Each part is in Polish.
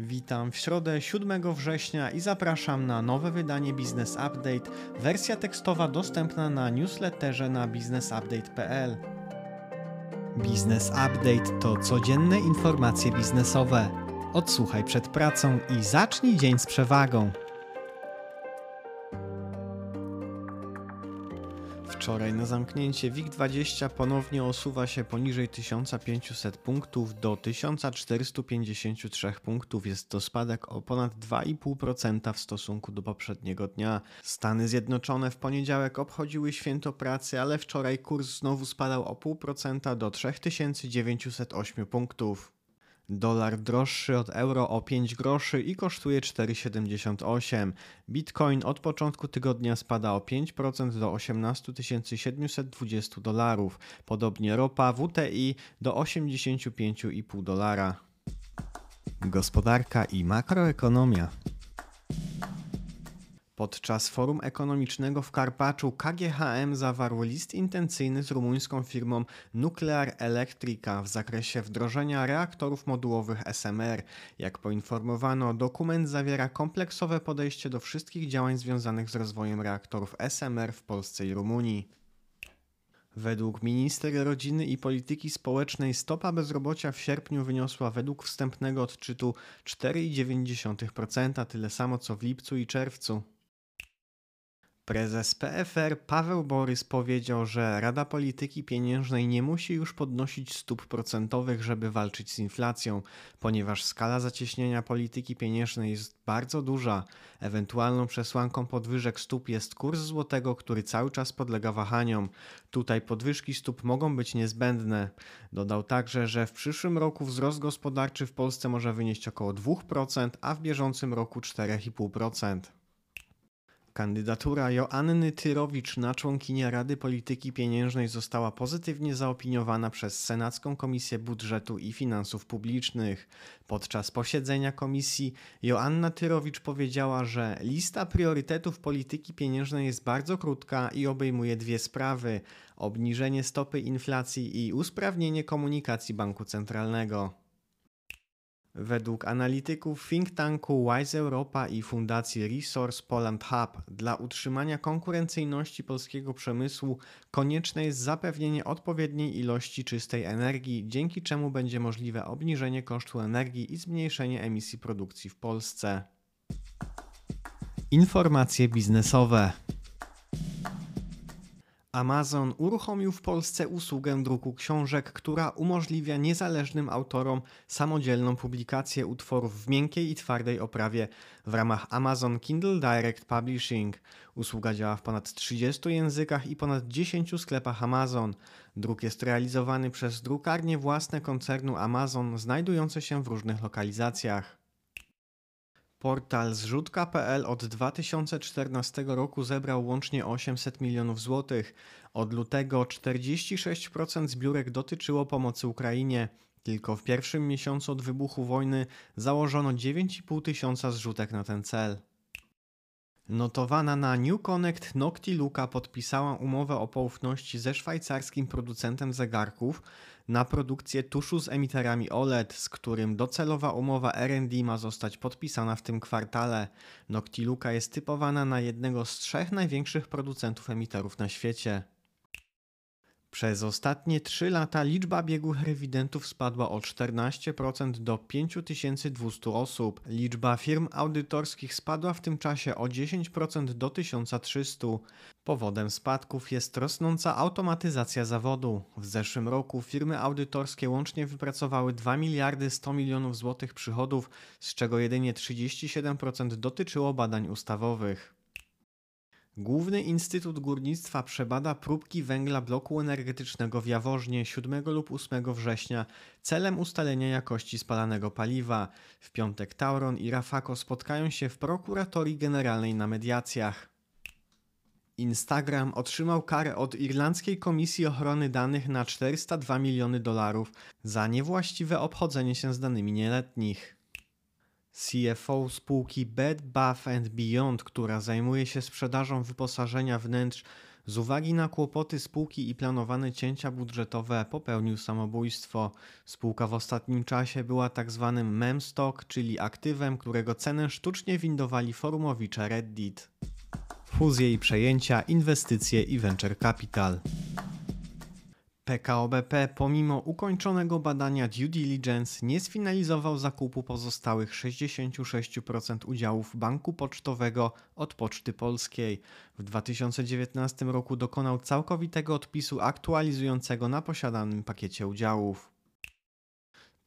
Witam w środę 7 września i zapraszam na nowe wydanie Business Update. Wersja tekstowa dostępna na newsletterze na businessupdate.pl. Business Update to codzienne informacje biznesowe. Odsłuchaj przed pracą i zacznij dzień z przewagą. Wczoraj na zamknięcie WIG20 ponownie osuwa się poniżej 1500 punktów do 1453 punktów. Jest to spadek o ponad 2,5% w stosunku do poprzedniego dnia. Stany Zjednoczone w poniedziałek obchodziły święto pracy, ale wczoraj kurs znowu spadał o 0,5% do 3908 punktów. Dolar droższy od euro o 5 groszy i kosztuje 4,78. Bitcoin od początku tygodnia spada o 5% do 18 720 dolarów. Podobnie ropa WTI do 85,5 dolara. Gospodarka i makroekonomia. Podczas forum ekonomicznego w Karpaczu KGHM zawarł list intencyjny z rumuńską firmą Nuclear Electrica w zakresie wdrożenia reaktorów modułowych SMR. Jak poinformowano, dokument zawiera kompleksowe podejście do wszystkich działań związanych z rozwojem reaktorów SMR w Polsce i Rumunii. Według minister rodziny i polityki społecznej stopa bezrobocia w sierpniu wyniosła według wstępnego odczytu 4,9%, tyle samo co w lipcu i czerwcu. Prezes PFR Paweł Borys powiedział, że Rada Polityki Pieniężnej nie musi już podnosić stóp procentowych, żeby walczyć z inflacją, ponieważ skala zacieśnienia polityki pieniężnej jest bardzo duża. Ewentualną przesłanką podwyżek stóp jest kurs złotego, który cały czas podlega wahaniom. Tutaj podwyżki stóp mogą być niezbędne. Dodał także, że w przyszłym roku wzrost gospodarczy w Polsce może wynieść około 2%, a w bieżącym roku 4,5%. Kandydatura Joanny Tyrowicz na członkinię Rady Polityki Pieniężnej została pozytywnie zaopiniowana przez Senacką Komisję Budżetu i Finansów Publicznych. Podczas posiedzenia komisji Joanna Tyrowicz powiedziała, że lista priorytetów polityki pieniężnej jest bardzo krótka i obejmuje dwie sprawy: obniżenie stopy inflacji i usprawnienie komunikacji banku centralnego. Według analityków think tanku Wise Europa i Fundacji Resource Poland Hub dla utrzymania konkurencyjności polskiego przemysłu konieczne jest zapewnienie odpowiedniej ilości czystej energii, dzięki czemu będzie możliwe obniżenie kosztu energii i zmniejszenie emisji produkcji w Polsce. Informacje biznesowe. Amazon uruchomił w Polsce usługę druku książek, która umożliwia niezależnym autorom samodzielną publikację utworów w miękkiej i twardej oprawie w ramach Amazon Kindle Direct Publishing. Usługa działa w ponad 30 językach i ponad 10 sklepach Amazon. Druk jest realizowany przez drukarnie własne koncernu Amazon, znajdujące się w różnych lokalizacjach. Portal zrzutka.pl od 2014 roku zebrał łącznie 800 milionów złotych. Od lutego 46% zbiórek dotyczyło pomocy Ukrainie. Tylko w pierwszym miesiącu od wybuchu wojny założono 9,5 tysiąca zrzutek na ten cel. Notowana na New Connect Noctiluca podpisała umowę o poufności ze szwajcarskim producentem zegarków na produkcję tuszu z emiterami OLED, z którym docelowa umowa R&D ma zostać podpisana w tym kwartale. Noctiluca jest typowana na jednego z trzech największych producentów emiterów na świecie. Przez ostatnie 3 lata liczba biegłych rewidentów spadła o 14% do 5200 osób. Liczba firm audytorskich spadła w tym czasie o 10% do 1300. Powodem spadków jest rosnąca automatyzacja zawodu. W zeszłym roku firmy audytorskie łącznie wypracowały 2 miliardy 100 milionów złotych przychodów, z czego jedynie 37% dotyczyło badań ustawowych. Główny Instytut Górnictwa przebada próbki węgla bloku energetycznego w Jaworznie 7 lub 8 września celem ustalenia jakości spalanego paliwa. W piątek Tauron i Rafako spotkają się w prokuratorii generalnej na mediacjach. Instagram otrzymał karę od Irlandzkiej Komisji Ochrony Danych na 402 miliony dolarów za niewłaściwe obchodzenie się z danymi nieletnich. CFO spółki Bed Bath Beyond, która zajmuje się sprzedażą wyposażenia wnętrz, Z uwagi na kłopoty spółki i planowane cięcia budżetowe popełnił samobójstwo. Spółka w ostatnim czasie była tak zwanym mem stock, czyli aktywem, którego cenę sztucznie windowali forumowicze Reddit. Fuzje i przejęcia, inwestycje i venture capital. PKO BP pomimo ukończonego badania due diligence nie sfinalizował zakupu pozostałych 66% udziałów banku pocztowego od Poczty Polskiej. W 2019 roku dokonał całkowitego odpisu aktualizującego na posiadanym pakiecie udziałów.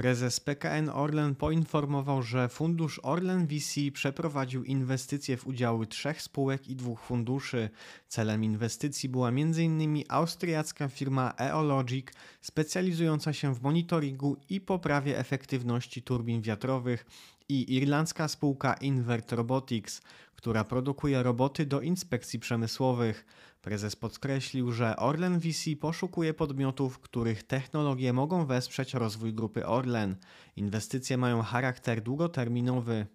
Prezes PKN Orlen poinformował, że fundusz Orlen VC przeprowadził inwestycje w udziały trzech spółek i dwóch funduszy. Celem inwestycji była m.in. austriacka firma Eologic, specjalizująca się w monitoringu i poprawie efektywności turbin wiatrowych i irlandzka spółka Invert Robotics, która produkuje roboty do inspekcji przemysłowych. Prezes podkreślił, że Orlen VC poszukuje podmiotów, których technologie mogą wesprzeć rozwój grupy Orlen. Inwestycje mają charakter długoterminowy.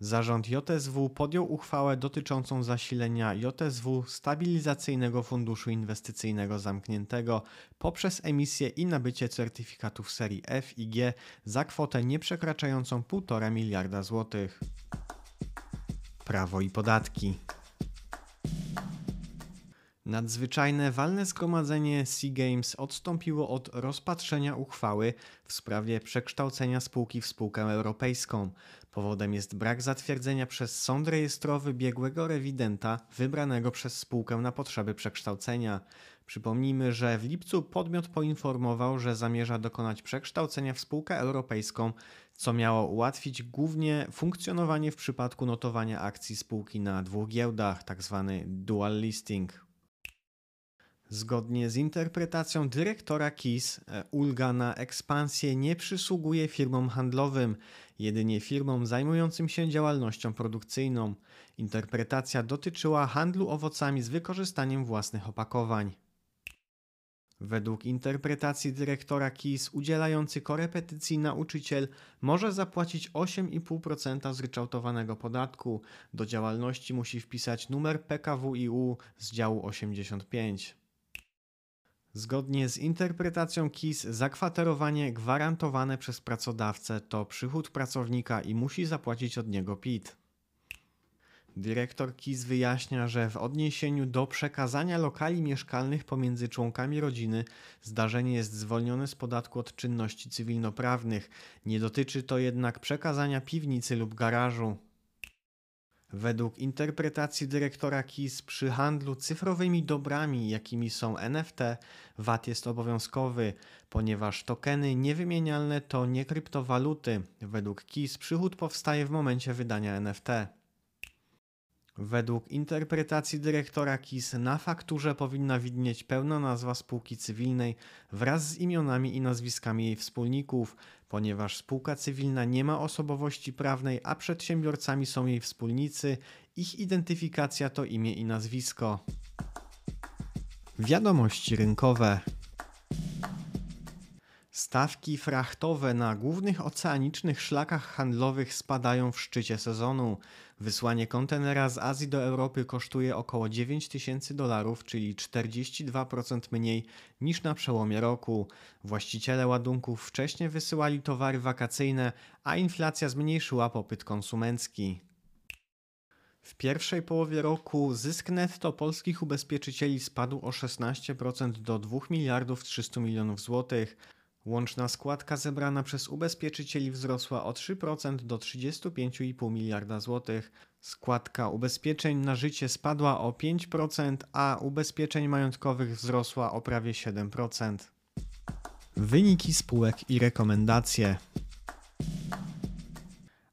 Zarząd JSW podjął uchwałę dotyczącą zasilenia JSW Stabilizacyjnego Funduszu Inwestycyjnego Zamkniętego poprzez emisję i nabycie certyfikatów serii F i G za kwotę nieprzekraczającą 1,5 miliarda złotych. Prawo i podatki. Nadzwyczajne walne zgromadzenie Sea Games odstąpiło od rozpatrzenia uchwały w sprawie przekształcenia spółki w spółkę europejską. Powodem jest brak zatwierdzenia przez sąd rejestrowy biegłego rewidenta wybranego przez spółkę na potrzeby przekształcenia. Przypomnijmy, że w lipcu podmiot poinformował, że zamierza dokonać przekształcenia w spółkę europejską, co miało ułatwić głównie funkcjonowanie w przypadku notowania akcji spółki na dwóch giełdach, tzw. Tak dual listing. Zgodnie z interpretacją dyrektora KIS, e, ulga na ekspansję nie przysługuje firmom handlowym, jedynie firmom zajmującym się działalnością produkcyjną. Interpretacja dotyczyła handlu owocami z wykorzystaniem własnych opakowań. Według interpretacji dyrektora KIS udzielający korepetycji nauczyciel może zapłacić 8,5% zryczałtowanego podatku. Do działalności musi wpisać numer PKWiU z działu 85. Zgodnie z interpretacją KIS, zakwaterowanie gwarantowane przez pracodawcę to przychód pracownika i musi zapłacić od niego PIT. Dyrektor KIS wyjaśnia, że w odniesieniu do przekazania lokali mieszkalnych pomiędzy członkami rodziny zdarzenie jest zwolnione z podatku od czynności cywilnoprawnych. Nie dotyczy to jednak przekazania piwnicy lub garażu. Według interpretacji dyrektora KIS przy handlu cyfrowymi dobrami, jakimi są NFT, VAT jest obowiązkowy, ponieważ tokeny niewymienialne to nie kryptowaluty. Według KIS przychód powstaje w momencie wydania NFT. Według interpretacji dyrektora KIS na fakturze powinna widnieć pełna nazwa spółki cywilnej wraz z imionami i nazwiskami jej wspólników, ponieważ spółka cywilna nie ma osobowości prawnej, a przedsiębiorcami są jej wspólnicy, ich identyfikacja to imię i nazwisko. Wiadomości rynkowe. Stawki frachtowe na głównych oceanicznych szlakach handlowych spadają w szczycie sezonu. Wysłanie kontenera z Azji do Europy kosztuje około 9 tysięcy dolarów, czyli 42% mniej niż na przełomie roku. Właściciele ładunków wcześniej wysyłali towary wakacyjne, a inflacja zmniejszyła popyt konsumencki. W pierwszej połowie roku zysk netto polskich ubezpieczycieli spadł o 16% do 2 miliardów 300 milionów złotych. Łączna składka zebrana przez ubezpieczycieli wzrosła o 3% do 35,5 miliarda złotych. Składka ubezpieczeń na życie spadła o 5%, a ubezpieczeń majątkowych wzrosła o prawie 7%. Wyniki spółek i rekomendacje.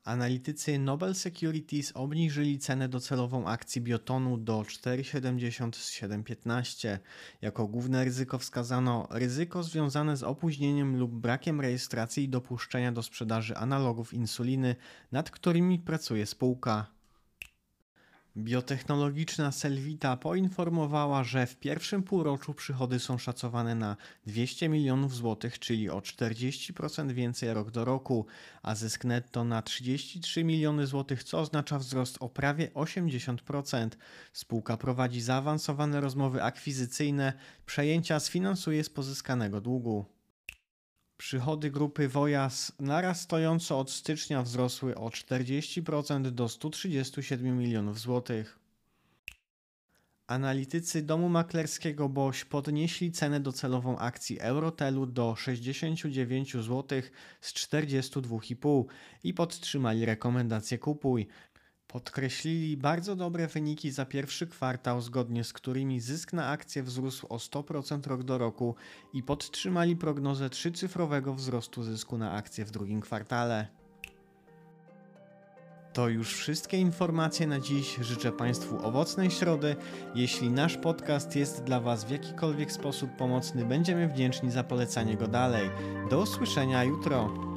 Analitycy Nobel Securities obniżyli cenę docelową akcji Biotonu do 4,70 z 7,15. Jako główne ryzyko wskazano ryzyko związane z opóźnieniem lub brakiem rejestracji i dopuszczenia do sprzedaży analogów insuliny, nad którymi pracuje spółka. Biotechnologiczna Selvita poinformowała, że w pierwszym półroczu przychody są szacowane na 200 milionów złotych, czyli o 40% więcej rok do roku, a zysk netto na 33 miliony złotych, co oznacza wzrost o prawie 80%. Spółka prowadzi zaawansowane rozmowy akwizycyjne, przejęcia sfinansuje z pozyskanego długu. Przychody grupy Wojas naraz stojąco od stycznia wzrosły o 40% do 137 milionów złotych. Analitycy domu maklerskiego BOŚ podnieśli cenę docelową akcji Eurotelu do 69 zł z 42,5 i podtrzymali rekomendację kupuj. Podkreślili bardzo dobre wyniki za pierwszy kwartał, zgodnie z którymi zysk na akcję wzrósł o 100% rok do roku i podtrzymali prognozę trzycyfrowego wzrostu zysku na akcję w drugim kwartale. To już wszystkie informacje na dziś. Życzę Państwu owocnej środy. Jeśli nasz podcast jest dla Was w jakikolwiek sposób pomocny, będziemy wdzięczni za polecanie go dalej. Do usłyszenia jutro.